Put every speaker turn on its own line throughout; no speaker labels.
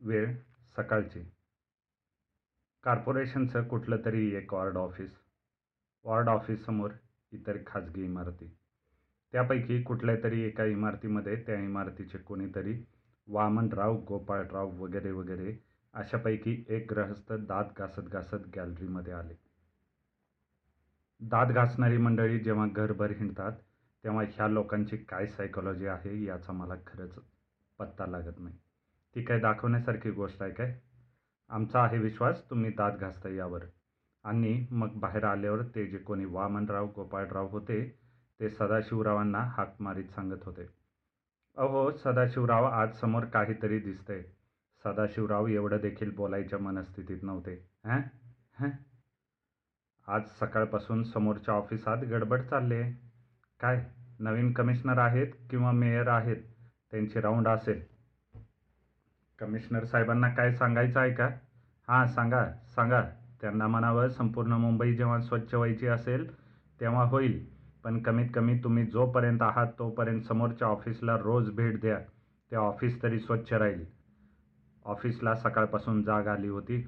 वेळ सकाळची. कॉर्पोरेशनचं कुठलं तरी एक वॉर्ड ऑफिस. वॉर्ड ऑफिससमोर इतर खाजगी इमारती. त्यापैकी कुठल्या तरी एका इमारतीमध्ये त्या इमारतीचे कोणीतरी वामनराव गोपाळराव वगैरे वगैरे अशापैकी एक ग्रहस्थ दात घासत घासत गॅलरीमध्ये आले. दात घासणारी मंडळी जेव्हा घरभर हिंडतात तेव्हा ह्या लोकांची काय सायकोलॉजी आहे याचा मला खरंच पत्ता लागत नाही. ती काय दाखवण्यासारखी गोष्ट आहे काय? आमचा आहे विश्वास तुम्ही दात घासता यावर. आणि मग बाहेर आल्यावर ते जे कोणी वामनराव गोपाळराव होते ते सदाशिवरावांना हाक मारीत सांगत होते. अहो सदाशिवराव आज समोर काहीतरी दिसतंय. सदाशिवराव एवढं देखील बोलायच्या मनस्थितीत नव्हते. हं? हं? आज सकाळपासून समोरच्या ऑफिसात गडबड चालली आहे. काय नवीन कमिशनर आहेत किंवा मेयर आहेत? त्यांची राऊंड असेल. कमिशनर साहेबांना काय सांगायचं आहे का? हां सांगा सांगा. त्यांना म्हणावं संपूर्ण मुंबई जेव्हा स्वच्छ व्हायची असेल तेव्हा होईल. पण कमीत कमी तुम्ही जोपर्यंत आहात तोपर्यंत समोरच्या ऑफिसला रोज भेट द्या. ते ऑफिस तरी स्वच्छ राहील. ऑफिसला सकाळपासून जाग आली होती.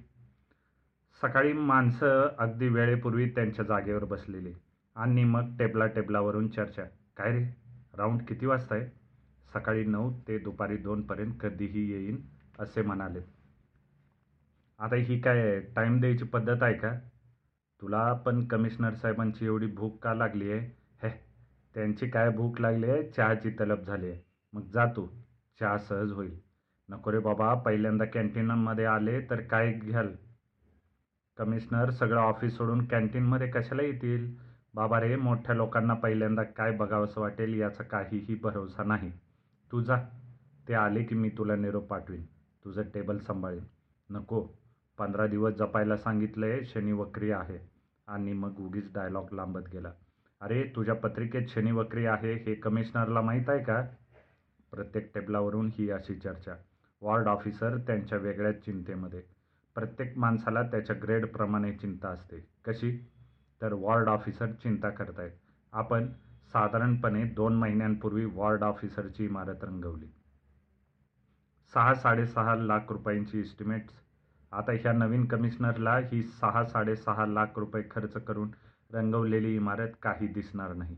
सकाळी माणसं अगदी वेळेपूर्वी त्यांच्या जागेवर बसलेली. आणि मग टेबला टेबलावरून चर्चा. काय रे? राऊंड किती वाजता आहे सकाळी नऊ ते दुपारी दोनपर्यंत कधीही येईन? असे म्हणाले. आता ही काय टाईम द्यायची पद्धत आहे का? तुला पण कमिशनर साहेबांची एवढी भूक का लागली आहे? हे त्यांची काय भूक लागली आहे? चहाची तलब झाली आहे. मग जा तू. चहा सहज होईल. नको रे बाबा पहिल्यांदा कॅन्टीनमध्ये आले तर काय घ्याल? कमिशनर सगळं ऑफिस सोडून कॅन्टीनमध्ये कशाला येतील? बाबा रे मोठ्या लोकांना पहिल्यांदा काय बघावंसं वाटेल याचा काहीही भरोसा नाही. तू जा. ते आले की मी तुला निरोप पाठवीन. तुझं टेबल सांभाळीन. नको. पंधरा दिवस जपायला सांगितलंय शनी वक्री आहे. आणि मग उगीच डायलॉग लांबत गेला. अरे तुझ्या पत्रिकेत शनी वक्री आहे हे कमिशनरला माहीत आहे का? प्रत्येक टेबलावरून ही अशी चर्चा. वॉर्ड ऑफिसर त्यांच्या वेगळ्याच चिंतेमध्ये. प्रत्येक माणसाला त्याच्या ग्रेडप्रमाणे चिंता असते. कशी? तर वॉर्ड ऑफिसर चिंता करतायत. आपण साधारणपणे दोन महिन्यांपूर्वी वॉर्ड ऑफिसरची इमारत रंगवली. सहा साडेसहा लाख रुपयांची इस्टिमेट्स आता ह्या नवीन कमिशनरला ही सहा साडेसहा लाख रुपये खर्च करून रंगवलेली इमारत काही दिसणार नाही.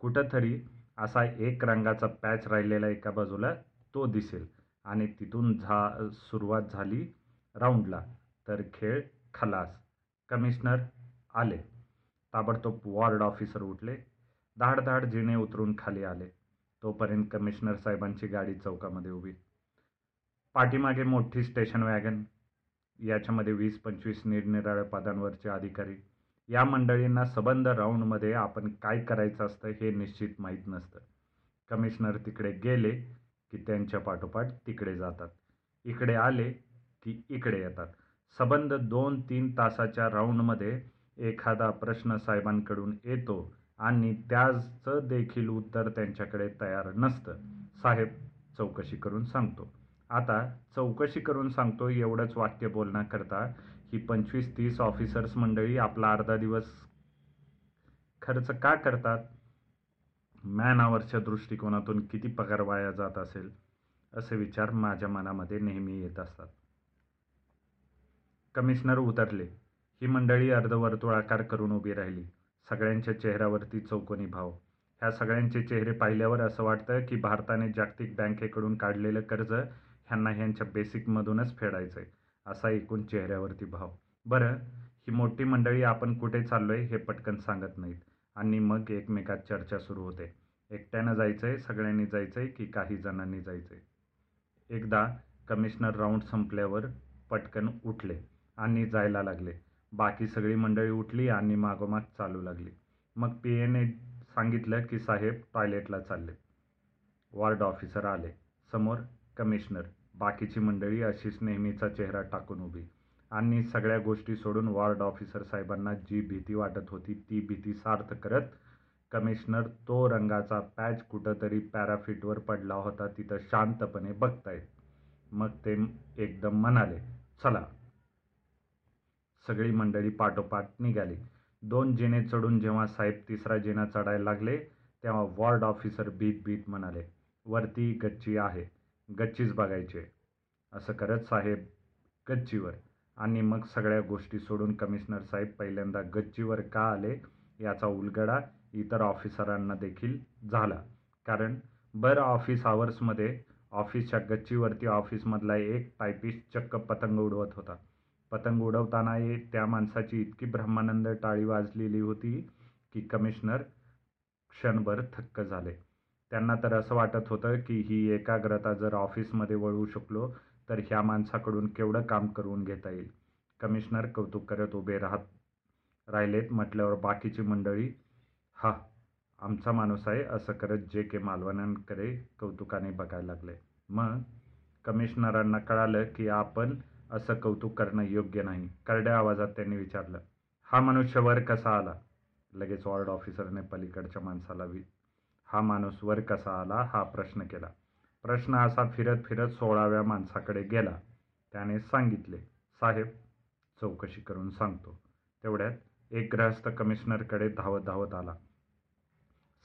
कुठंतरी असा एक रंगाचा पॅच राहिलेला एका बाजूला तो दिसेल आणि तिथून झा सुरुवात झाली राऊंडला तर खेळ खलास. कमिशनर आले. ताबडतोब वॉर्ड ऑफिसर उठले. धाड धाड जिणे उतरून खाली आले. तोपर्यंत कमिशनर साहेबांची गाडी चौकामध्ये उभी. पाठीमागे मोठी स्टेशन वॅगन याच्यामध्ये वीस पंचवीस निरनिराळ्या पदांवरचे अधिकारी. या मंडळींना सबंध राऊंडमध्ये आपण काय करायचं असतं हे निश्चित माहीत नसतं. कमिशनर तिकडे गेले की त्यांच्या पाठोपाठ तिकडे जातात. इकडे आले की इकडे येतात. सबंध दोन तीन तासाच्या राऊंडमध्ये एखादा प्रश्न साहेबांकडून येतो आणि त्याचं देखील उत्तर त्यांच्याकडे तयार नसतं. साहेब चौकशी करून सांगतो. आता चौकशी करून सांगतो एवढंच वाक्य बोलण्याकरता ही पंचवीस तीस ऑफिसर्स मंडळी आपला अर्धा दिवस खर्च का करतात? मॅन आवरच्या दृष्टिकोनातून किती पगार वाया जात असेल? असे विचार माझ्या मनामध्ये नेहमी येत असतात. कमिशनर उतरले. ही मंडळी अर्धवर्तुळाकार करून उभी राहिली. सगळ्यांच्या चेहऱ्यावरती चौकोनी भाव. ह्या सगळ्यांचे चेहरे पाहिल्यावर असं वाटतं की भारताने जागतिक बँकेकडून काढलेलं कर्ज ह्यांना ह्यांच्या बेसिकमधूनच फेडायचं आहे असा एकूण चेहऱ्यावरती भाव. बरं ही मोठी मंडळी आपण कुठे चाललो आहे हे पटकन सांगत नाहीत. आणि मग एकमेकात चर्चा सुरू होते. एकट्यानं जायचं आहे सगळ्यांनी जायचं आहे की काही जणांनी जायचं आहे एकदा कमिशनर राऊंड संपल्यावर पटकन उठले आणि जायला लागले. बाकी सगळी मंडळी उठली आणि मागोमाग चालू लागली. मग पी एने सांगितलं की साहेब टॉयलेटला चालले. वॉर्ड ऑफिसर आले. समोर कमिशनर. बाकीची मंडळी अशीच नेहमीचा चेहरा टाकून उभी. आणि सगळ्या गोष्टी सोडून वॉर्ड ऑफिसर साहेबांना जी भीती वाटत होती ती भीती सार्थ करत कमिशनर तो रंगाचा पॅच कुठंतरी पॅराफिटवर पडला होता तिथं शांतपणे बघतायत. मग ते एकदम म्हणाले चला. सगळी मंडळी पाठोपाठ निघाली. दोन जिने चढून जेव्हा साहेब तिसरा जिना चढायला लागले तेव्हा वॉर्ड ऑफिसर भीत भीत म्हणाले वरती गच्ची आहे. गच्चीच बघायची. असं करत साहेब गच्चीवर. आणि मग सगळ्या गोष्टी सोडून कमिशनर साहेब पहिल्यांदा गच्चीवर का आले याचा उलगडा इतर ऑफिसरांना देखील झाला. कारण बरं ऑफिस आवर्समध्ये ऑफिसच्या गच्चीवरती ऑफिसमधला एक टायपिस्ट चक्क पतंग उडवत होता. पतंग उडवताना ये त्या माणसाची इतकी ब्रह्मानंद टाळी वाजलेली होती की कमिशनर क्षणभर थक्क झाले. त्यांना तर असं वाटत होतं की ही एकाग्रता जर ऑफिसमध्ये वळवू शकलो तर ह्या माणसाकडून केवढं काम करून घेता येईल? कमिशनर कौतुक करत उभे राहत राहिलेत म्हटल्यावर बाकीची मंडळी हा आमचा माणूस आहे असं करत जे के मालवणांकडे कौतुकाने बघायला लागले. मग कमिशनरांना कळालं की आपण असं कौतुक करणं योग्य नाही. करड्या आवाजात त्यांनी विचारलं हा मनुष्य वर कसा आला? लगेच वॉर्ड ऑफिसरने पलीकडच्या माणसाला वि हा माणूस वर कसा आला हा प्रश्न केला. प्रश्न असा फिरत फिरत सोळाव्या माणसाकडे गेला. त्याने सांगितले साहेब चौकशी करून सांगतो. तेवढ्यात एक ग्रहस्थ कमिशनरकडे धावत धावत आला.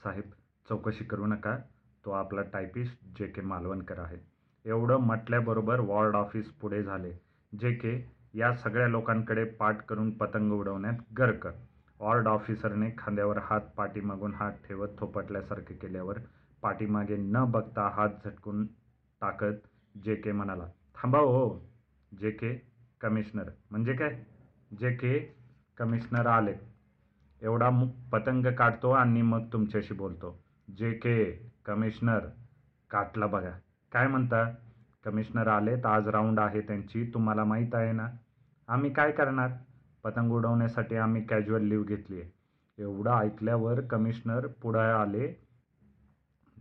साहेब चौकशी करू नका. तो आपला टायपिस्ट जे के मालवणकर आहे. एवढं म्हटल्याबरोबर वॉर्ड ऑफिस पुढे झाले. जे के या सगळ्या लोकांकडे पाठ करून पतंग उडवण्यात गर्क वॉर्ड ऑफिसरने खांद्यावर हात पाठीमागून हात ठेवत थोपटल्यासारखे केल्यावर पाठीमागे न बघता हात झटकून टाकत जे के म्हणाला थांबा हो जे के कमिशनर. म्हणजे काय? जे के कमिशनर आले. एवढा पतंग काढतो आणि मग तुमच्याशी बोलतो. जे के कमिशनर. काटला बघा. काय म्हणता? कमिशनर आलेत आज राऊंड आहे त्यांची तुम्हाला माहीत आहे ना? आम्ही काय करणार? पतंग उडवण्यासाठी आम्ही कॅज्युअल लीव घेतली आहे एवढं ऐकल्यावर कमिशनर पुढे आले.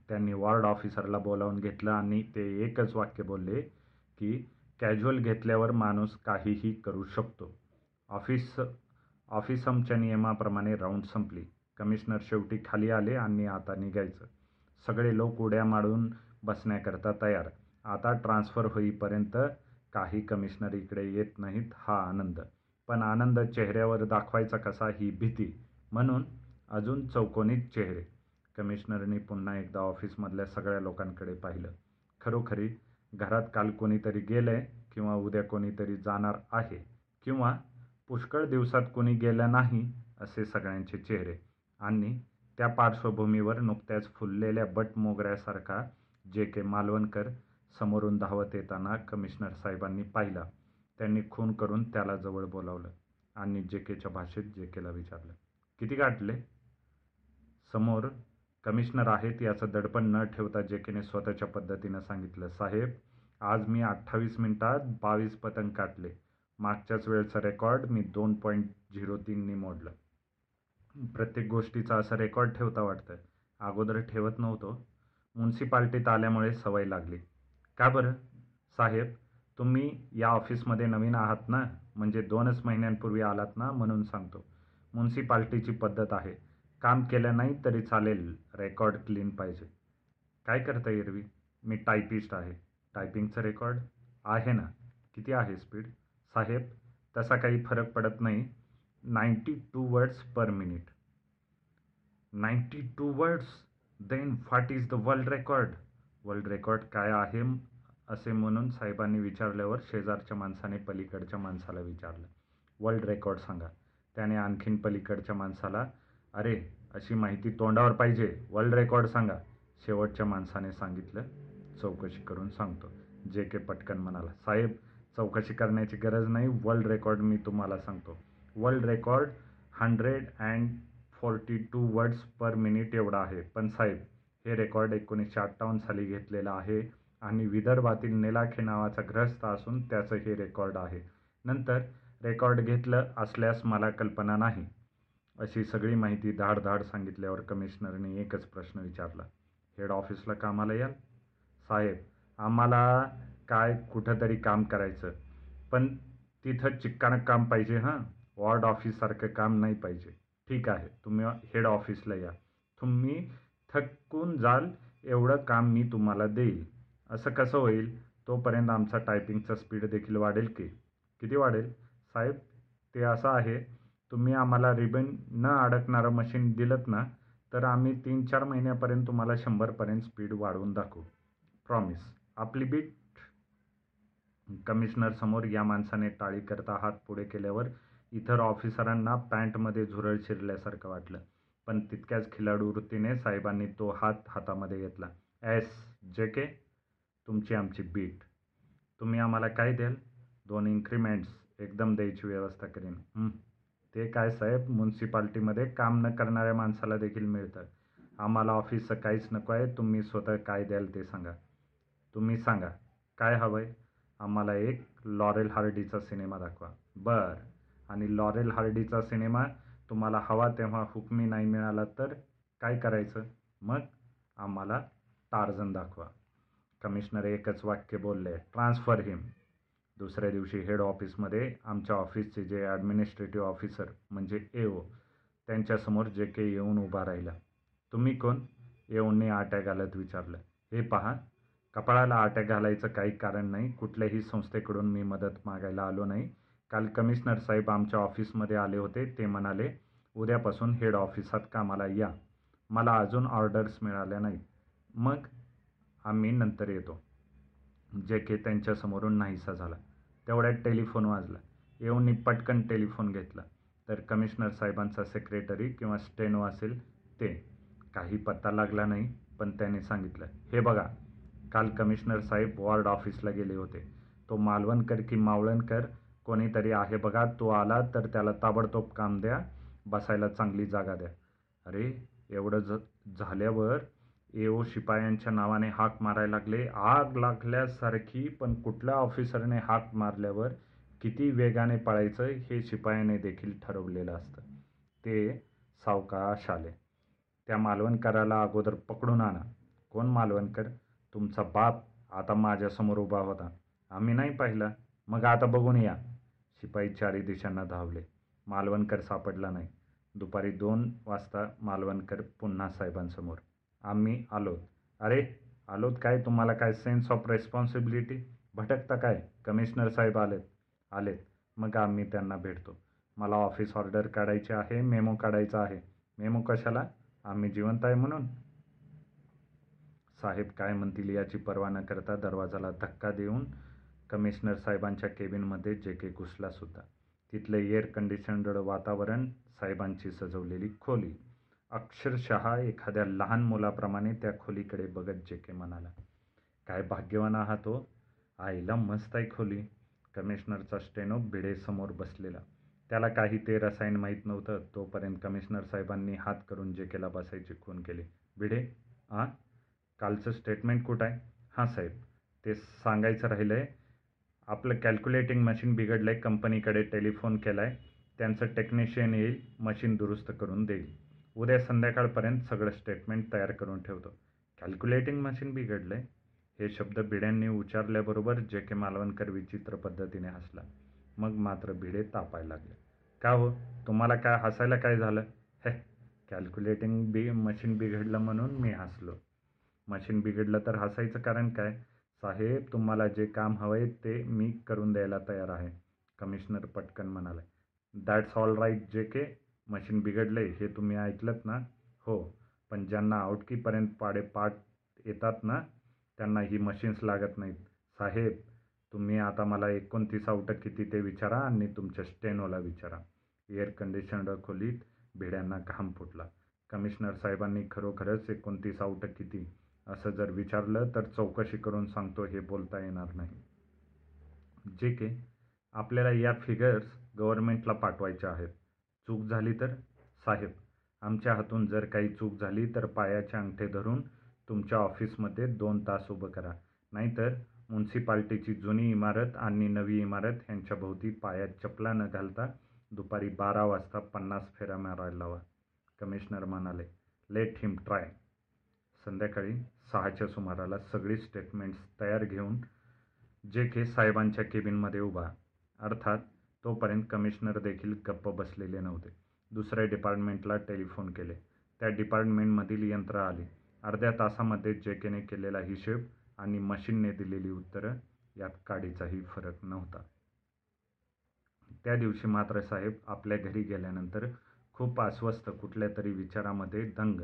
त्यांनी वॉर्ड ऑफिसरला बोलावून घेतलं आणि ते एकच वाक्य बोलले की कॅज्युअल घेतल्यावर माणूस काहीही करू शकतो. ऑफिस ऑफिसमच्या नियमाप्रमाणे राऊंड संपली. कमिशनर शेवटी खाली आले आणि आता निघायचं. सगळे लोक उड्या मारून बसण्याकरता तयार. आता ट्रान्सफर होईपर्यंत काही कमिशनर इकडे येत नाहीत हा आनंद. पण आनंद चेहऱ्यावर दाखवायचा कसा ही भीती. म्हणून अजून चौकोनीत चेहरे. कमिशनरनी पुन्हा एकदा ऑफिसमधल्या सगळ्या लोकांकडे पाहिलं. खरोखरी घरात काल कोणीतरी गेलंय किंवा उद्या कोणीतरी जाणार आहे किंवा पुष्कळ दिवसात कोणी गेलं नाही असे सगळ्यांचे चेहरे. आणि त्या पार्श्वभूमीवर नुकत्याच फुललेल्या बट मोगऱ्यासारखा जे के मालवणकर समोरून धावत येताना कमिशनर साहेबांनी पाहिला. त्यांनी खून करून त्याला जवळ बोलावलं आणि जे केच्या भाषेत जे केला विचारलं. किती गाठले? समोर कमिशनर आहेत याचं दडपण न ठेवता जे केने स्वतःच्या पद्धतीनं सांगितलं. साहेब आज मी अठ्ठावीस मिनिटात बावीस पतंग काटले. मागच्याच वेळचं रेकॉर्ड मी दोन पॉईंट झिरो तीननी मोडलं. प्रत्येक गोष्टीचा असं रेकॉर्ड ठेवता वाटतं. अगोदर ठेवत नव्हतो. म्युन्सिपाल्टीत आल्यामुळे सवय लागली. का बरं? साहेब तुम्ही या ऑफिसमध्ये नवीन आहात ना? म्हणजे दोनच महिन्यांपूर्वी आलात ना म्हणून सांगतो. म्युन्सिपाल्टीची पद्धत आहे. काम केलं नाही तरी चालेल. रेकॉर्ड क्लीन पाहिजे. काय करता एरवी? मी टायपिस्ट आहे. टायपिंगचं रेकॉर्ड आहे ना? किती आहे स्पीड? साहेब तसा काही फरक पडत नाही. Ninety two words per minute. Ninety two words? Then what is the world record? World record काय आहे? असे म्हणून साहेबांनी विचारल्यावर शेजारच्या माणसाने पलीकडच्या माणसाला विचारलं. वर्ल्ड रेकॉर्ड सांगा. त्याने आणखीन पलीकडच्या माणसाला अरे अशी माहिती तोंडावर पाहिजे. वर्ल्ड रेकॉर्ड सांगा. शेवटच्या माणसाने सांगितलं चौकशी करून सांगतो. जे के पटकन म्हणाला साहेब चौकशी करण्याची गरज नाही. वर्ल्ड रेकॉर्ड मी तुम्हाला सांगतो. World record hundred and forty two words per minute एवढा आहे. पण साहेब हे रेकॉर्ड एकोणीसशे अठ्ठावन्न साली घेतलेलं आहे. आणि विदर्भातील नेलाखे नावाचा ग्रस्त असून त्याचं हे रेकॉर्ड आहे. नंतर रेकॉर्ड घेतलं असल्यास मला कल्पना नाही. अशी सगळी माहिती धाड धाड सांगितल्यावर कमिशनरने एकच प्रश्न विचारला. हेड ऑफिसला कामाला याल? साहेब आम्हाला काय कुठंतरी काम करायचं. पण तिथं चिक्कानं काम पाहिजे हां? वॉर्ड ऑफिससारखं काम नाही पाहिजे. ठीक आहे तुम्ही हेड ऑफिसला या. तुम्ही थकून जाल एवढं काम मी तुम्हाला देईल. असं कसं होईल? तोपर्यंत आमचा टायपिंगचा स्पीड देखील वाढेल की. किती वाढेल? साहेब ते असं आहे तुम्ही आम्हाला रिबन न अडकणारं मशीन दिलंत ना तर आम्ही तीन चार महिन्यापर्यंत तुम्हाला शंभरपर्यंत स्पीड वाढवून दाखवू. प्रॉमिस आपली बीट कमिशनर समोर या माणसाने टाळी करता हात पुढे केल्यावर इतर ऑफिसरांना पॅन्टमध्ये झुरळ शिरल्यासारखं वाटलं. पण तितक्याच खिलाडू वृत्तीने साहेबांनी तो हात हातामध्ये घेतला. एस जे के तुमची आमची बीट तुम्ही आम्हाला काय द्याल? दोन इन्क्रीमेंट्स एकदम द्यायची व्यवस्था करीन. ते काय साहेब म्युन्सिपाल्टीमध्ये काम न करणाऱ्या माणसाला देखील मिळतं. आम्हाला ऑफिसचं काहीच नको आहे तुम्ही स्वतः काय द्याल ते सांगा. तुम्ही सांगा काय हवं आहे आम्हाला एक लॉरेल हार्डीचा सिनेमा दाखवा. बर. आणि लॉरेल हार्डीचा सिनेमा तुम्हाला हवा तेव्हा हुकमी नाही मिळाला तर काय करायचं? मग आम्हाला टार्झन दाखवा. कमिशनर एकच वाक्य बोलले ट्रान्सफर हिम. दुसऱ्या दिवशी हेड ऑफिसमध्ये आमच्या ऑफिसचे जे ॲडमिनिस्ट्रेटिव्ह ऑफिसर म्हणजे ए ओ त्यांच्यासमोर जे के येऊन उभा राहिला. तुम्ही कोण? येऊनने आट्या घालत विचारलं. हे पहा कपाळाला आट्या घालायचं काही कारण नाही कुठल्याही संस्थेकडून मी मदत मागायला आलो नाही. काल कमिशनर साहेब आमच्या ऑफिसमध्ये आले होते ते म्हणाले उद्यापासून हेड ऑफिसात कामाला या. मला अजून ऑर्डर्स मिळाल्या नाहीत. मग आम्ही नंतर येतो. जे के त्यांच्यासमोरून नाहीसा झाला. तेवढ्यात टेलिफोन वाजला. येऊन पटकन टेलिफोन घेतला. तर कमिशनर साहेबांचा सेक्रेटरी किंवा स्टेनो असेल ते. काही पत्ता लागला नाही पण त्याने सांगितलं. हे बघा काल कमिशनर साहेब वॉर्ड ऑफिसला गेले होते. तो मालवणकर की मावळणकर कोणीतरी आहे बघा तो आला तर त्याला ताबडतोब काम द्या बसायला चांगली जागा द्या. अरे एवढं ज झाल्यावर एओ शिपायांच्या नावाने हाक मारायला लागले. आग लागल्यासारखी पण कुठल्या ऑफिसरने हाक मारल्यावर किती वेगाने पळायचं हे शिपायाने देखील ठरवलेलं असतं. ते सावकाश आले. त्या मालवणकराला अगोदर पकडून आणा. कोण मालवणकर? तुमचा बाप आता माझ्यासमोर उभा होता. आम्ही नाही पाहिला. मग आता बघून या. शिपाई चारी दिशांना धावले. मालवणकर सापडला नाही. दुपारी दोन वाजता मालवणकर पुन्हा साहेबांसमोर आम्ही आलोत. अरे आलोत काय? तुम्हाला काय सेन्स ऑफ रेस्पॉन्सिबिलिटी भटकता काय? कमिशनर साहेब आलेत. आलेत. मग आम्ही त्यांना भेटतो. मला ऑफिस ऑर्डर काढायची आहे मेमो काढायचा आहे. मेमो कशाला? आम्ही जिवंत आहे म्हणून. साहेब काय म्हणतील याची पर्वा न करता दरवाजाला धक्का देऊन कमिशनर साहेबांच्या केबिनमध्ये जे के घुसलासुद्धा तिथलं एअर कंडिशनड वातावरण साहेबांची सजवलेली खोली. अक्षरशः एखाद्या लहान मुलाप्रमाणे त्या खोलीकडे बघत जे के म्हणाला काय भाग्यवान आहात हो. आईला मस्त आहे खोली. कमिशनरचा स्टेनो भिडेसमोर बसलेला. त्याला काही ते रसायन माहीत नव्हतं. तोपर्यंत कमिशनर साहेबांनी हात करून जे केला बसायची खून केली. भिडे आ? कालचं स्टेटमेंट कुठं आहे? हां साहेब ते सांगायचं राहिलं आहे आपलं कॅल्क्युलेटिंग मशीन बिघडलं आहे कंपनीकडे टेलिफोन केला आहे त्यांचं टेक्निशियन येईल मशीन दुरुस्त करून देईल. उद्या संध्याकाळपर्यंत सगळं स्टेटमेंट तयार करून ठेवतो. कॅल्क्युलेटिंग मशीन बिघडलं आहे हे शब्द भिड्यांनी उच्चारल्याबरोबर जे के मालवणकर विचित्र पद्धतीने हसला. मग मात्र भिडे तापायला लागले. का हो? तुम्हाला काय हसायला काय झालं? हे कॅल्क्युलेटिंग बी मशीन बिघडलं म्हणून मी हसलो. मशीन बिघडलं तर हसायचं कारण काय? साहेब तुम्हाला जे काम हवं आहे ते मी करून द्यायला तयार आहे. कमिशनर पटकन म्हणाले. दॅट्स ऑल राईट जे के. मशीन बिघडलं आहे हे तुम्ही ऐकलंत ना? हो पण ज्यांना आउटकीपर्यंत पाडे पाठ येतात ना त्यांना ही मशीन्स लागत नाहीत. साहेब तुम्ही आता मला एकोणतीस आउटं किती ते विचारा आणि तुमच्या स्टेनोला विचारा. एअर कंडिशनर खोलीत भिड्यांना घाम फुटला. कमिशनर साहेबांनी खरोखरच एकोणतीस आउटं किती? असं जर विचारलं तर चौकशी करून सांगतो हे बोलता येणार नाही. जे के आपल्याला या फिगर्स गव्हर्नमेंटला पाठवायच्या आहेत. चूक झाली तर? साहेब आमच्या हातून जर काही चूक झाली तर पायाचे अंगठे धरून तुमच्या ऑफिसमध्ये दोन तास उभं करा. नाहीतर म्युन्सिपाल्टीची जुनी इमारत आणि नवी इमारत यांच्या भोवती पायात चपला न घालता दुपारी बारा वाजता पन्नास फेऱ्या मारायला लावा. कमिशनर म्हणाले लेट हिम ट्राय संध्याकाळी सहाच्या सुमाराला सगळी स्टेटमेंट्स तयार घेऊन जे के साहेबांच्या केबिनमध्ये उभा. अर्थात तोपर्यंत कमिशनर देखील गप्प बसलेले नव्हते. दुसऱ्या डिपार्टमेंटला टेलिफोन केले. त्या डिपार्टमेंटमधील यंत्र आली. अर्ध्या तासामध्ये जे केने केलेला हिशेब आणि मशीनने दिलेली उत्तरं यात काडीचाही फरक नव्हता. त्या दिवशी मात्र साहेब आपल्या घरी गेल्यानंतर खूप अस्वस्थ कुठल्या तरी विचारामध्ये दंग.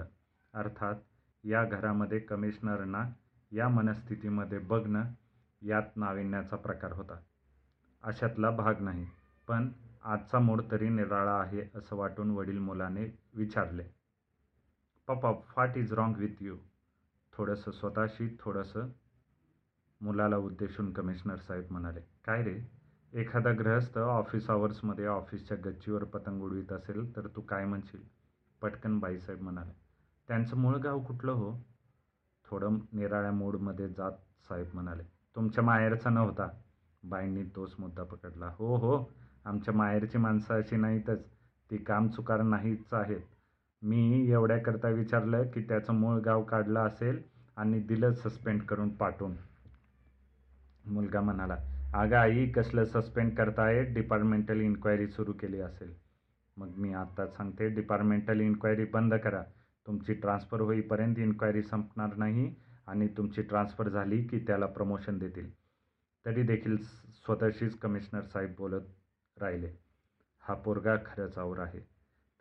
अर्थात या घरामध्ये कमिशनरना या मनस्थितीमध्ये बघणं यात नाविन्याचा प्रकार होता. अशातला भाग नाही. पण आजचा मूड तरी निराळा आहे असं वाटून वडील मुलाने विचारले. पप्पा फाट इज रॉंग विथ यू थोडंसं स्वतःशी थोडंसं मुलाला उद्देशून कमिशनर साहेब म्हणाले. काय रे? एखादा ग्रहस्थ ऑफिस आवर्समध्ये ऑफिसच्या गच्चीवर पतंग उडवीत असेल तर तू काय म्हणशील? पटकन बाईसाहेब म्हणाले. त्यांचं मूळ गाव कुठलं हो? थोडं निराळ्या मूडमध्ये जात साहेब म्हणाले. तुमच्या माहेरचा नव्हता. बाईंनी तोच मुद्दा पकडला. हो हो. आमच्या माहेरची माणसं अशी नाहीतच. ती काम चुकार नाहीच आहेत. मी एवढ्याकरता विचारलं की त्याचं मूळ गाव काढलं असेल आणि दिलं सस्पेंड करून पाठवून. मुलगा म्हणाला अगं आई कसलं सस्पेंड करताय? डिपार्टमेंटल इन्क्वायरी सुरू केली असेल. मग मी आत्ता सांगते डिपार्टमेंटल इन्क्वायरी बंद करा. तुमची ट्रान्सफर होईपर्यंत इन्क्वायरी संपणार नाही आणि तुमची ट्रान्सफर झाली की त्याला प्रमोशन देतील. तरी देखील स्वतःशीच कमिशनर साहेब बोलत राहिले. हा पोरगा खरंच आवर आहे.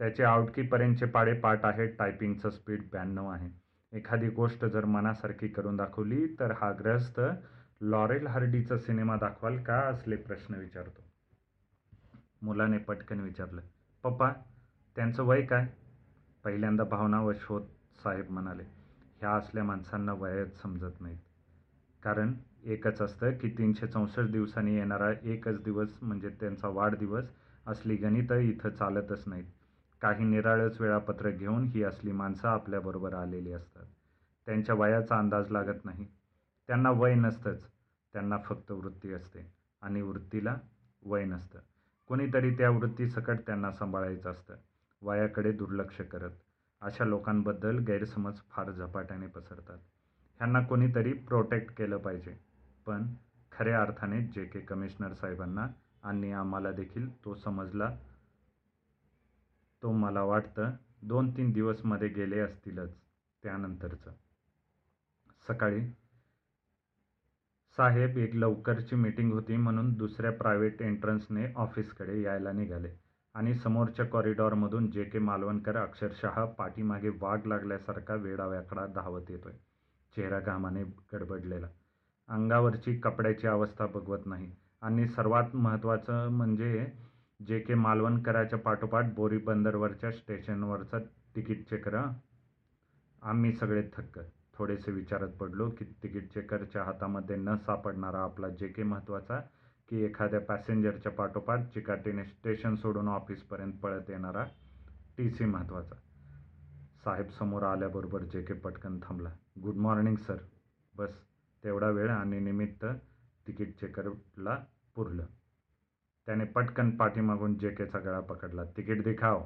त्याचे आउटकीपर्यंतचे पाडे पाठ आहेत टायपिंगचं स्पीड ब्याण्णव आहे. एखादी गोष्ट जर मनासारखी करून दाखवली तर हा ग्रस्त लॉरेल हार्डीचा सिनेमा दाखवाल का असले प्रश्न विचारतो. मुलाने पटकन विचारलं पप्पा त्यांचं वय काय? पहिल्यांदा भावना व शोध साहेब म्हणाले ह्या असल्या माणसांना वयच समजत नाहीत. कारण एकच असतं की तीनशे चौसष्ट दिवसांनी येणारा एकच दिवस म्हणजे त्यांचा वाढदिवस असली गणितं इथं चालतच नाहीत. काही निराळच वेळापत्रक घेऊन ही असली माणसं आपल्याबरोबर आलेली असतात. त्यांच्या वयाचा अंदाज लागत नाही. त्यांना वय नसतंच. त्यांना फक्त वृत्ती असते. आणि वृत्तीला वय नसतं. कोणीतरी त्या वृत्तीसकट त्यांना सांभाळायचं असतं. वयाकडे दुर्लक्ष करत. अशा लोकांबद्दल गैरसमज फार झपाट्याने पसरतात. ह्यांना कोणीतरी प्रोटेक्ट केलं पाहिजे. पण खऱ्या अर्थाने जे के कमिशनर साहेबांना आणि आम्हाला देखील तो समजला तो मला वाटतं दोन तीन दिवसमध्ये गेले असतीलच त्यानंतरचं. सकाळी साहेब एक लवकरची मीटिंग होती म्हणून दुसऱ्या प्रायव्हेट एंट्रन्सने ऑफिसकडे यायला निघाले आणि समोरच्या कॉरिडॉरमधून जे के मालवणकर अक्षरशः पाठीमागे वाघ लागल्यासारखा वेडाव्याकडा धावत येतोय. चेहरा घामाने गडबडलेला. अंगावरची कपड्याची अवस्था बघवत नाही. आणि सर्वात महत्त्वाचं म्हणजे जे के मालवणकराच्या पाठोपाठ बोरी बंदरवरच्या स्टेशनवरचा तिकीट चेकर. आम्ही सगळे थक्क. थोडेसे विचारत पडलो की तिकीट चेकरच्या हातामध्ये न सापडणारा आपला जे के महत्त्वाचा की एखाद्या पॅसेंजरच्या पाठोपाठ चिकाटीने स्टेशन सोडून ऑफिसपर्यंत पळत येणारा टी सी महत्त्वाचा. साहेब समोर आल्याबरोबर जे के पटकन थांबला. Good morning sir. बस. तेवढा वेळ आणि निमित्त तिकीट चेकरला पुरलं. त्याने पटकन पाठीमागून जे केचा गळा पकडला. तिकीट दिखाव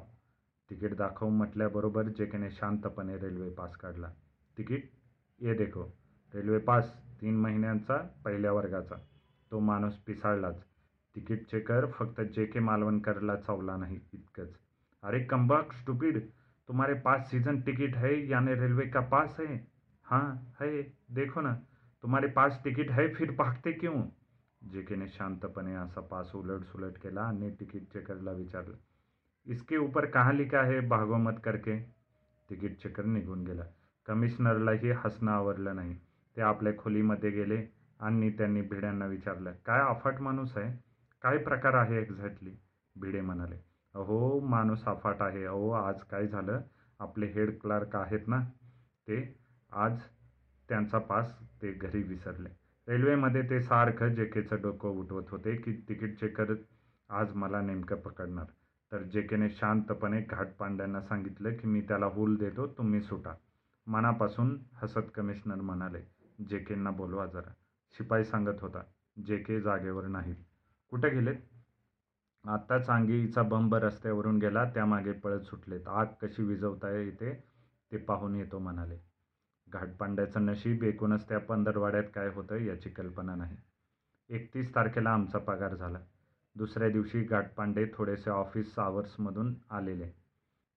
तिकीट दाखव म्हटल्याबरोबर जे केने शांतपणे रेल्वे पास काढला. तिकीट? ये देखो. रेल्वे पास तीन महिन्यांचा पहिल्या वर्गाचा. तो माणूस पिसाळलाच. तिकीट चेकर फक्त जे के मालवणकरला चावला नाही इतकंच. अरे कंबाक स्टुपिड तुम्हारे पास सीजन टिकट है? यानी रेलवे का पास है? हाँ है. देखो ना. तुम्हारे पास तिकीट है फिर भागते क्यों? जे केने शांतपणे असा पास उलट सुलट केला आणि तिकीट चेकरला विचारलं इसके ऊपर कहाँ लिखा है? भागो मत करके. तिकीट चेकर निघून गेला. कमिशनरलाही हसणं आवरलं नाही. ते आपल्या खोलीमध्ये गेले. आणि त्यांनी भिड्यांना विचारलं काय अफाट माणूस आहे? काय प्रकार आहे एक्झॅक्टली भिडे म्हणाले अहो माणूस अफाट आहे. अहो आज काय झालं? आपले हेड क्लार्क आहेत ना? ते आज त्यांचा पास ते घरी विसरले. रेल्वेमध्ये ते सारखं जेकेचं डोकं उठवत होते की तिकीट चेकर आज मला नेमकं पकडणार. तर जेकेने शांतपणे घाटपांड्यांना सांगितलं की मी त्याला हूल देतो तुम्ही सुटा. मनापासून हसत कमिशनर म्हणाले जेकेंना बोलवा जरा. शिपाई सांगत होता जे के जागेवर नाहीत. कुठे गेलेत? आत्ता चांगीचा बंब रस्त्यावरून गेला त्यामागे पळत सुटलेत. आग कशी विजवता येते ते पाहून येतो म्हणाले. घाटपांड्याचं नशीब एकूणच त्या पंधरवाड्यात काय होतं याची कल्पना नाही. एकतीस तारखेला आमचा पगार झाला. दुसऱ्या दिवशी घाटपांडे थोडेसे ऑफिस आवर्समधून आलेले.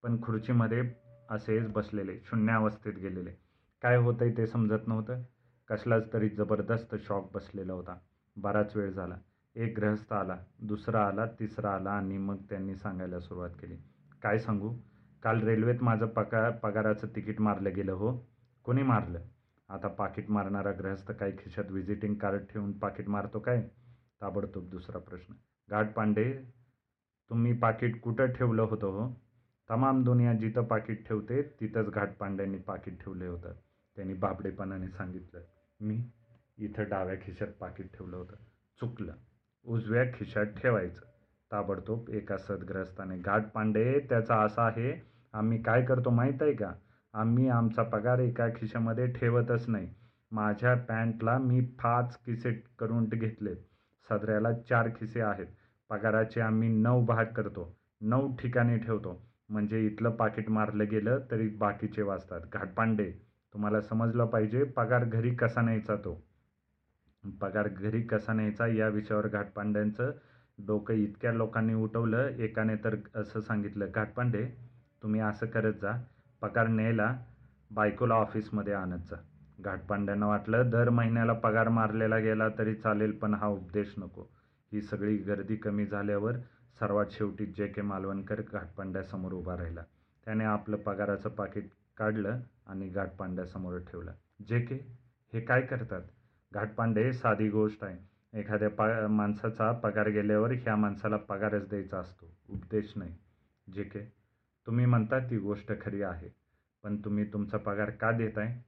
पण खुर्चीमध्ये असेच बसलेले शून्यावस्थेत गेलेले. काय होतंय ते समजत नव्हतं. कसलाच तरी जबरदस्त शॉक बसलेला होता. बराच वेळ झाला. एक ग्रहस्थ आला दुसरा आला तिसरा आला आणि मग त्यांनी सांगायला सुरुवात केली. काय सांगू? काल रेल्वेत माझं पका पगाराचं तिकीट मारलं गेलं हो. कोणी मारलं? आता पाकीट मारणारा ग्रहस्थ काही खिशात व्हिजिटिंग कार्ड ठेवून पाकीट मारतो काय? ताबडतोब दुसरा प्रश्न. घाटपांडे तुम्ही पाकीट कुठं ठेवलं होतं हो? तमाम दुनिया जिथं पाकीट ठेवते तिथंच घाटपांड्यांनी पाकीट ठेवले होतं. त्यांनी बाबडेपणाने सांगितलं मी इथं डाव्या खिशात पाकीट ठेवलं होतं. चुकलं. उजव्या खिशात ठेवायचं. ताबडतोब एका सदग्रस्ताने घाटपांडे त्याचा असा आहे आम्ही काय करतो माहीत आहे का? आम्ही आमचा पगार एका खिशामध्ये ठेवतच नाही. माझ्या पॅन्टला मी पाच खिसे करून घेतलेत सदऱ्याला चार खिसे आहेत. पगाराचे आम्ही नऊ भाग करतो. नऊ ठिकाणी ठेवतो. म्हणजे इथलं पाकिट मारलं गेलं तरी बाकीचे वाचतात. घाटपांडे तुम्हाला समजलं पाहिजे पगार घरी कसा न्यायचा तो? पगार घरी कसा न्यायचा या विषयावर घाटपांड्यांचं डोकं इतक्या लोकांनी उठवलं. एकाने तर असं सांगितलं घाटपांडे तुम्ही असं करत जा. पगार न्यायला बायकोला ऑफिसमध्ये आणत जा. घाटपांड्यांना वाटलं दर महिन्याला पगार मारलेला गेला तरी चालेल पण हा उपदेश नको. ही सगळी गर्दी कमी झाल्यावर सर्वात शेवटी जे के मालवणकर घाटपांड्यासमोर उभा राहिला. त्याने आपलं पगाराचं पाकिट काढलं आणि घाटपांड्यासमोर ठेवलं. जे के हे काय करतात? घाटपांडे साधी गोष्ट आहे. एखाद्या पा माणसाचा पगार गेल्यावर ह्या माणसाला पगारच द्यायचा असतो. उपदेश नाही. जे के तुम्ही म्हणता ती गोष्ट खरी आहे पण तुम्ही तुमचा पगार का देत आहे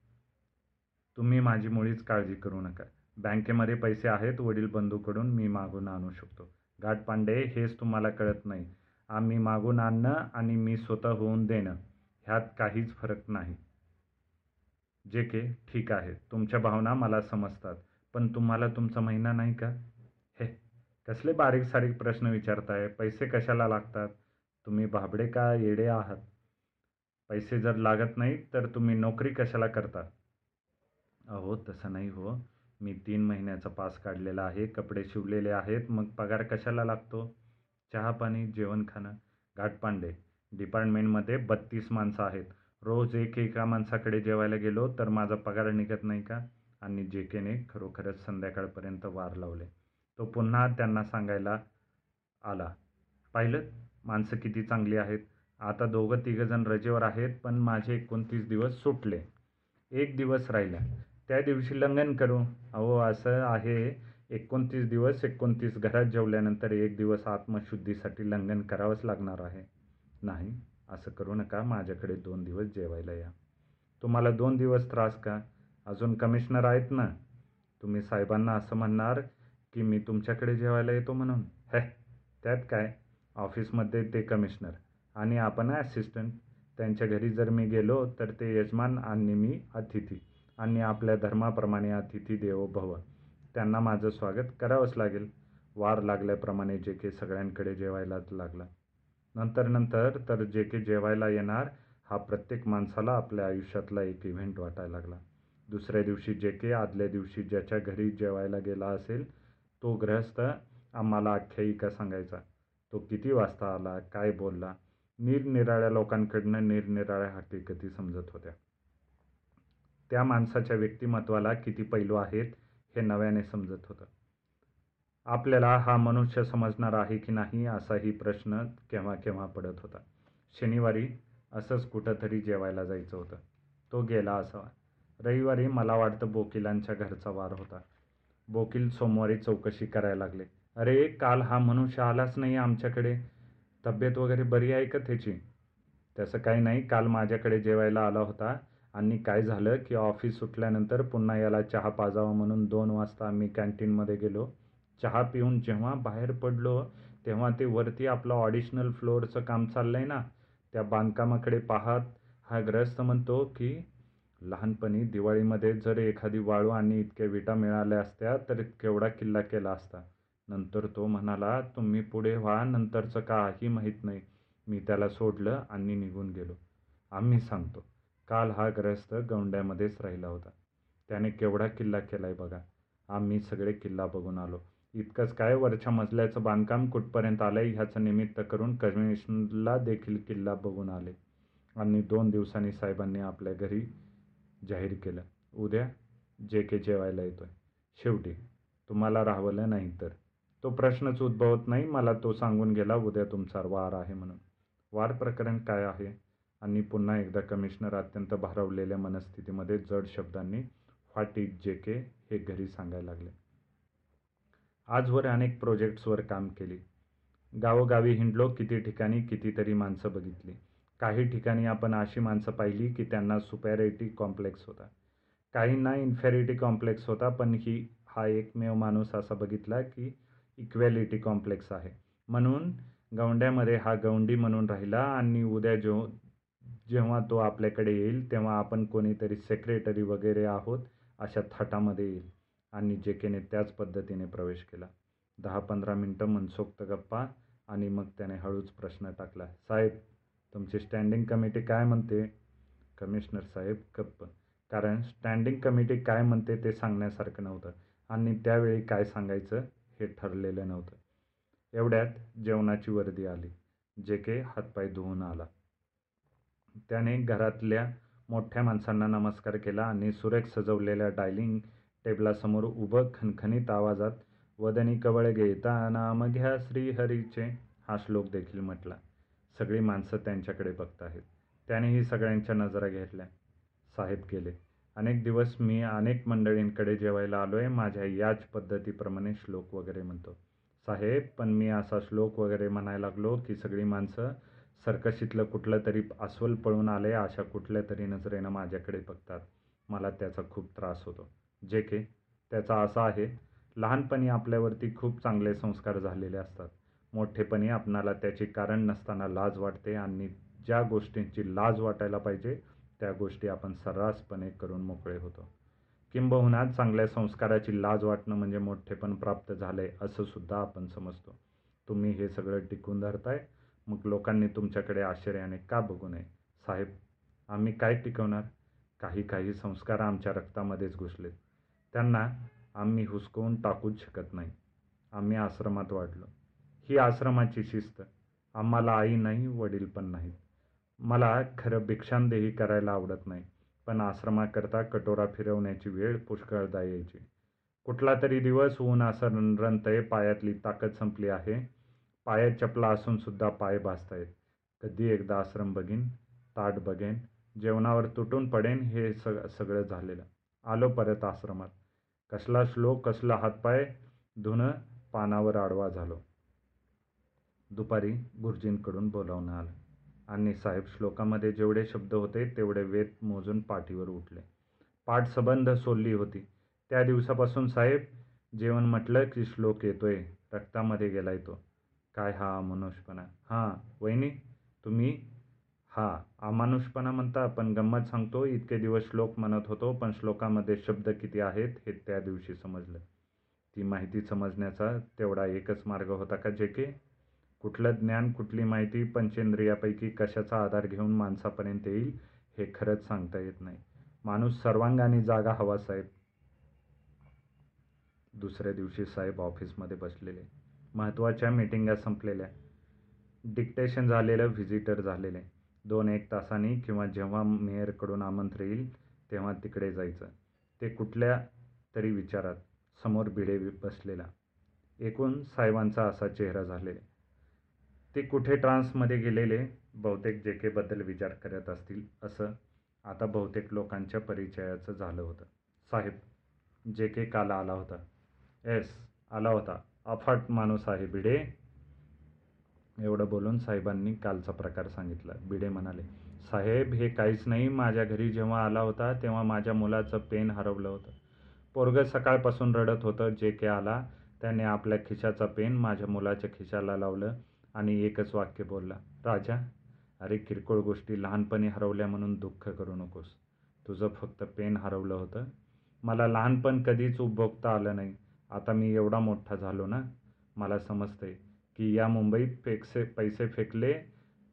तुम्ही माझी मुळीच काळजी करू नका. बँकेमध्ये पैसे आहेत वडील बंधूकडून मी मागून आणू शकतो. घाटपांडे हेच तुम्हाला कळत नाही. आम्ही मागून आणणं आणि मी स्वतः होऊन देणं ह्यात काहीच फरक नाही. जे के ठीक आहे. तुमच्या भावना मला समजतात पण तुम्हाला तुमचा महिना नाही का? हे कसले बारीक सारीक प्रश्न विचारताय? पैसे कशाला लागतात? तुम्ही भाबडे का येडे आहात? पैसे जर लागत नाही तर तुम्ही नोकरी कशाला करता? अहो तसं नाही हो. मी तीन महिन्याचा पास काढलेला आहे कपडे शिवलेले आहेत मग पगार कशाला लागतो? चहा पाणी जेवणखाणं घाटपांडे डिपार्टमेंटमध्ये बत्तीस माणसं आहेत. रोज एक एका माणसाकडे जेवायला गेलो तर माझा पगार निघत नाही का? आणि जे केने खरोखरच संध्याकाळपर्यंत वार लावले. तो पुन्हा त्यांना सांगायला आला. पाहिलं? माणसं किती चांगली आहेत? आता दोघं तिघंजण रजेवर आहेत पण माझे एकोणतीस दिवस सुटले. एक दिवस राहिला. त्या दिवशी लंघन करू. अहो असं आहे. एकोणतीस दिवस एकोणतीस घरात जेवल्यानंतर एक दिवस आत्मशुद्धीसाठी लंघन करावंच लागणार आहे. नाही असं करू नका. माझ्याकडे दोन दिवस जेवायला या. तुम्हाला दोन दिवस त्रास का? अजून कमिशनर आहेत ना? तुम्ही साहेबांना असं म्हणणार की मी तुमच्याकडे जेवायला येतो म्हणून. हे त्यात काय? ऑफिसमध्ये ते कमिशनर आणि आपण ॲसिस्टंट त्यांच्या घरी जर मी गेलो तर ते यजमान आणि मी अतिथी आणि आपल्या धर्माप्रमाणे अतिथी देवो भव. त्यांना माझं स्वागत करावंच लागेल. वार लागल्याप्रमाणे जे के सगळ्यांकडे जेवायला लागला. नंतर नंतर तर जे के जेवायला येणार हा प्रत्येक माणसाला आपल्या आयुष्यातला एक इव्हेंट वाटायला लागला. दुसऱ्या दिवशी जे के आदल्या दिवशी ज्याच्या घरी जेवायला गेला असेल तो गृहस्थ आम्हाला आख्यायिका सांगायचा तो किती वाजता आला काय बोलला? निरनिराळ्या लोकांकडनं निरनिराळ्या हकीकती समजत होत्या. त्या माणसाच्या व्यक्तिमत्वाला किती पैलू आहेत हे नव्याने समजत होतं. आपल्याला हा मनुष्य समजणार आहे की नाही असाही प्रश्न केव्हा केव्हा पडत होता. शनिवारी असंच कुठंतरी जेवायला जायचं होतं. तो गेला असावा. रविवारी मला वाटतं बोकिलांच्या घरचा वार होता. बोकील सोमवारी चौकशी करायला लागले. अरे काल हा मनुष्य आलाच नाही आमच्याकडे. तब्येत वगैरे बरी आहे का त्याची? तसं काही नाही काल माझ्याकडे जेवायला आला होता. आणि काय झालं की ऑफिस सुटल्यानंतर पुन्हा याला चहा पाजावा म्हणून दोन वाजता आम्ही कॅन्टीनमध्ये गेलो. चहा पिऊन जेव्हा बाहेर पडलो तेव्हा ते वरती आपलं ऑडिशनल फ्लोअरचं काम चाललं आहे ना त्या बांधकामाकडे पाहत हा ग्रस्त म्हणतो की लहानपणी दिवाळीमध्ये जर एखादी वाळू आणि इतक्या विटा मिळाल्या असत्या तर केवढा किल्ला केला असता. नंतर तो म्हणाला तुम्ही पुढे व्हा नंतरचं काही माहीत नाही. मी त्याला सोडलं आणि निघून गेलो. आम्ही सांगतो काल हा ग्रस्त गवंड्यामध्येच राहिला होता. त्याने केवढा किल्ला केला आहे बघा. आम्ही सगळे किल्ला बघून आलो. इतकंच काय वरच्या मजल्याचं बांधकाम कुठपर्यंत आलं आहे ह्याचं निमित्त करून कमिशनला देखील किल्ला बघून आले. आणि दोन दिवसांनी साहेबांनी आपल्या घरी जाहीर केलं. उद्या जे के जेवायला येतो आहे शेवटी तुम्हाला राहवलं नाही तर. तो प्रश्नच उद्भवत नाही. मला तो सांगून गेला उद्या तुमचा वार आहे म्हणून. वार प्रकरण काय आहे? आणि पुन्हा एकदा कमिशनर अत्यंत भारावलेल्या मनस्थितीमध्ये जड शब्दांनी व्हॉट इज जे के हे घरी सांगायला लागले. आजवर अनेक प्रोजेक्ट्सवर काम केली. गावोगावी हिंडलो किती ठिकाणी कितीतरी माणसं बघितली. काही ठिकाणी आपण अशी माणसं पाहिली की त्यांना सुपॅरिटी कॉम्प्लेक्स होता. काहींना इन्फेरिटी कॉम्प्लेक्स होता पण ही हा एकमेव माणूस असा बघितला की इक्वॅलिटी कॉम्प्लेक्स आहे. म्हणून गौंड्यामध्ये हा गौंडी म्हणून राहिला आणि उद्या जो जेव्हा तो आपल्याकडे येईल तेव्हा आपण कोणीतरी सेक्रेटरी वगैरे आहोत अशा थाटामध्ये येईल. आणि जे केने त्याच पद्धतीने प्रवेश केला. दहा पंधरा मिनटं मनसोक्त गप्पा आणि मग त्याने हळूच प्रश्न टाकला. साहेब तुमची स्टँडिंग कमिटी काय म्हणते? कमिशनर साहेब गप्प. कारण स्टँडिंग कमिटी काय म्हणते ते सांगण्यासारखं नव्हतं. आणि त्यावेळी काय सांगायचं? हे ठरलेलं नव्हतं. एवढ्यात जेवणाची वर्दी आली जे के हातपाय धुवून आला. त्याने घरातल्या मोठ्या माणसांना नमस्कार केला आणि सुरेख सजवलेल्या डायलिंग टेबलासमोर उभं खणखणीत आवाजात वदनी कवळ घेता नाम घ्या श्रीहरीचे हा श्लोक देखील म्हटला. सगळी माणसं त्यांच्याकडे बघत आहेत त्यानेही सगळ्यांच्या नजरा घेतल्या. साहेब गेले. अनेक दिवस मी अनेक मंडळींकडे जेवायला आलो आहे माझ्या याच पद्धतीप्रमाणे श्लोक वगैरे म्हणतो. साहेब पण मी असा श्लोक वगैरे म्हणायला लागलो की सगळी माणसं सर्कशीतलं कुठलं तरी अस्वल पळून आले अशा कुठल्या तरी नजरेनं माझ्याकडे बघतात. मला त्याचा खूप त्रास होतो. जे के त्याचा असा आहे लहानपणी आपल्यावरती खूप चांगले संस्कार झालेले असतात. मोठेपणी आपणाला त्याची कारण नसताना लाज वाटते आणि ज्या गोष्टींची लाज वाटायला पाहिजे त्या गोष्टी आपण सर्रासपणे करून मोकळे होतो. किंबहुना चांगल्या संस्काराची लाज वाटणं म्हणजे मोठेपण प्राप्त झालंय असं सुद्धा आपण समजतो. तुम्ही हे सगळं टिकून धरताय मग लोकांनी तुमच्याकडे आश्चर्याने का बघू नये? साहेब आम्ही काय टिकवणार? काही काही संस्कार आमच्या रक्तामध्येच घुसलेत. त्यांना आम्ही हुसकवून टाकूच शकत नाही. आम्ही आश्रमात वाढलो. ही आश्रमाची शिस्त. आम्हाला आई नाही वडील पण नाहीत. मला खरं भिक्षांदेही करायला आवडत नाही पण आश्रमाकरता कटोरा फिरवण्याची वेळ पुष्कळदा यायची. कुठला तरी दिवस ऊन असं रंतय पायातली ताकद संपली आहे. पायात चपला असून सुद्धा पाय भासतायत. कधी एकदा आश्रम बघीन ताट बघेन जेवणावर तुटून पडेन हे सग सगळं झालेलं. आलो परत आश्रमात. कसला श्लोक कसला हातपाय धुणं पानावर आडवा झालो. दुपारी गुरुजींकडून बोलावणं आलं. आणि साहेब श्लोकामध्ये जेवढे शब्द होते तेवढे वेद मोजून पाठीवर उठले. पाठ सबंध सोलली होती. त्या दिवसापासून साहेब जेवण म्हटलं की श्लोक येतोय रक्तामध्ये गेलाय तो. काय हा अमानुषपणा? हां वहिनी तुम्ही? हा अमानुषपणा म्हणता पण गंमत सांगतो इतके दिवस श्लोक म्हणत होतो पण श्लोकामध्ये शब्द किती आहेत हे त्या दिवशी समजलं. ती माहिती समजण्याचा तेवढा एकच मार्ग होता का जे के? कुठलं ज्ञान कुठली माहिती पंचेंद्रियापैकी कशाचा आधार घेऊन माणसापर्यंत येईल हे खरंच सांगता येत नाही. माणूस सर्वांगाने जागा हवा साहेब. दुसऱ्या दिवशी साहेब ऑफिसमध्ये बसलेले. महत्त्वाच्या मिटिंगा संपलेल्या. डिक्टेशन झालेलं व्हिजिटर झालेले. दोन एक तासांनी किंवा जेव्हा मेयरकडून आमंत्र येईल तेव्हा तिकडे जायचं. ते कुठल्या तरी विचारात समोर भिडे बसलेला. एकूण साहेबांचा असा चेहरा झालेला. ते कुठे ट्रान्समध्ये गेलेले बहुतेक जे केबद्दल विचार करत असतील असं आता बहुतेक लोकांच्या परिचयाचं झालं होतं. साहेब जे के काल आला होता. येस आला होता. अफाट माणूस आहे भिडे एवढं बोलून साहेबांनी कालचा प्रकार सांगितला. भिडे म्हणाले साहेब हे काहीच नाही. माझ्या घरी जेव्हा आला होता तेव्हा माझ्या मुलाचं पेन हरवलं होतं. पोरगं सकाळपासून रडत होतं. जे के आला त्याने आपल्या खिशाचा पेन माझ्या मुलाच्या खिशाला लावलं. आणि एकच वाक्य बोलला राजा अरे किरकोळ गोष्टी लहानपणी हरवल्या म्हणून दुःख करू नकोस. तुझं फक्त पेन हरवलं होतं. मला लहानपण कधीच उपभोगता आलं नाही. आता मी एवढा मोठा झालो ना मला समजते की या मुंबईत फेकसे पैसे फेकले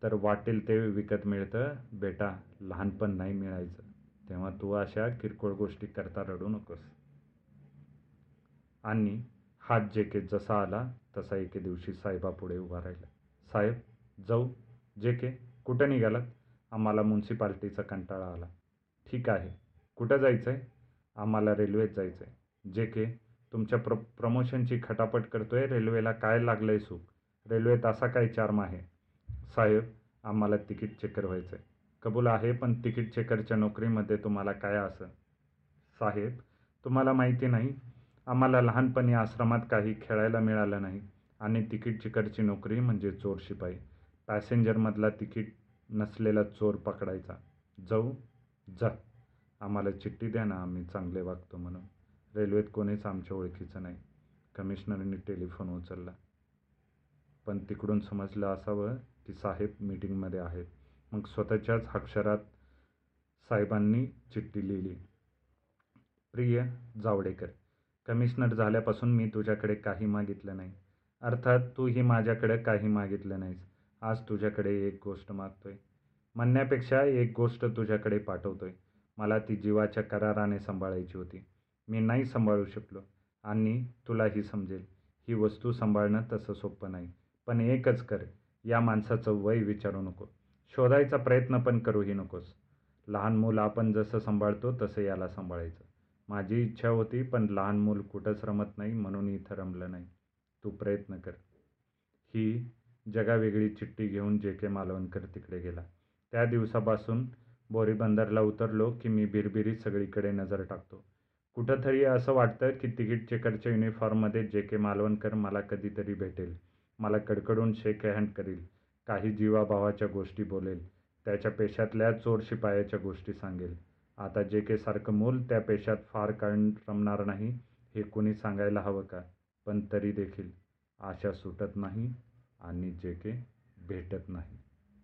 तर वाटेल ते विकत मिळतं. बेटा लहानपण नाही मिळायचं. तेव्हा तू अशा किरकोळ गोष्टी करता रडू नकोस. आणि हात जेकेत जसा आला तसा एके दिवशी साहेबापुढे उभा राहिला. साहेब जाऊ. जे के कुठं निघालात? आम्हाला म्युन्सिपाल्टीचा कंटाळा आला. ठीक आहे. कुठं जायचं आहे आम्हाला रेल्वेत जायचं आहे जे के तुमच्या प्र प्रमोशनची खटापट करतोय. रेल्वेला काय लागलं आहे सुख? रेल्वेत असा काय चार्म आहे? साहेब आम्हाला तिकीट चेकर व्हायचं आहे कबूल आहे पण तिकीट चेकरच्या नोकरीमध्ये तुम्हाला काय असं साहेब तुम्हाला माहिती नाही. आम्हाला लहानपणी आश्रमात काही खेळायला मिळालं नाही आणि तिकीट चिकटची नोकरी म्हणजे चोर शिपाई. पॅसेंजरमधला तिकीट नसलेला चोर पकडायचा. जाऊ जा. आम्हाला चिठ्ठी द्या ना आम्ही चांगले वागतो म्हणून. रेल्वेत कोणीच आमच्या ओळखीचं नाही. कमिशनरनी टेलिफोन उचलला. पण तिकडून समजलं असावं की साहेब मीटिंगमध्ये आहेत. मग स्वतःच्याच अक्षरात साहेबांनी चिठ्ठी लिहिली. प्रिय जावडेकर कमिशनर झाल्यापासून मी तुझ्याकडे काही मागितलं नाही. अर्थात तूही माझ्याकडे काही मागितलं नाहीस. आज तुझ्याकडे एक गोष्ट मागतोय. म्हणण्यापेक्षा एक गोष्ट तुझ्याकडे पाठवतोय. मला ती जीवाच्या कराराने सांभाळायची होती. मी नाही सांभाळू शकलो. आणि तुलाही समजेल. ही वस्तू सांभाळणं तसं सोपं नाही. पण एकच कर. या माणसाचं वय विचारू नको. शोधायचा प्रयत्न पण करूही नकोस. लहान मुलं आपण जसं सांभाळतो तसं याला सांभाळायचं. माझी इच्छा होती पण लहान मूल कुठंच रमत नाही म्हणून इथं रमलं नाही. तू प्रयत्न कर. ही जगावेगळी चिठ्ठी घेऊन जे के मालवणकर तिकडे गेला. त्या दिवसापासून बोरीबंदरला उतरलो की मी बिरबिरीत सगळीकडे नजर टाकतो. कुठंतरी असं वाटतं की तिकीट चेकरच्या युनिफॉर्ममध्ये जे के मालवणकर मला कधीतरी भेटेल. मला कडकडून शेक हँड करील. काही जीवाभावाच्या गोष्टी बोलेल. त्याच्या पेशातल्या चोर शिपायाच्या गोष्टी सांगेल. आता जे के सारखं मूल त्या पेशात फार काळ रमणार नाही हे कुणी सांगायला हवं का? पण तरी देखील आशा सुटत नाही आणि जे के भेटत नाही.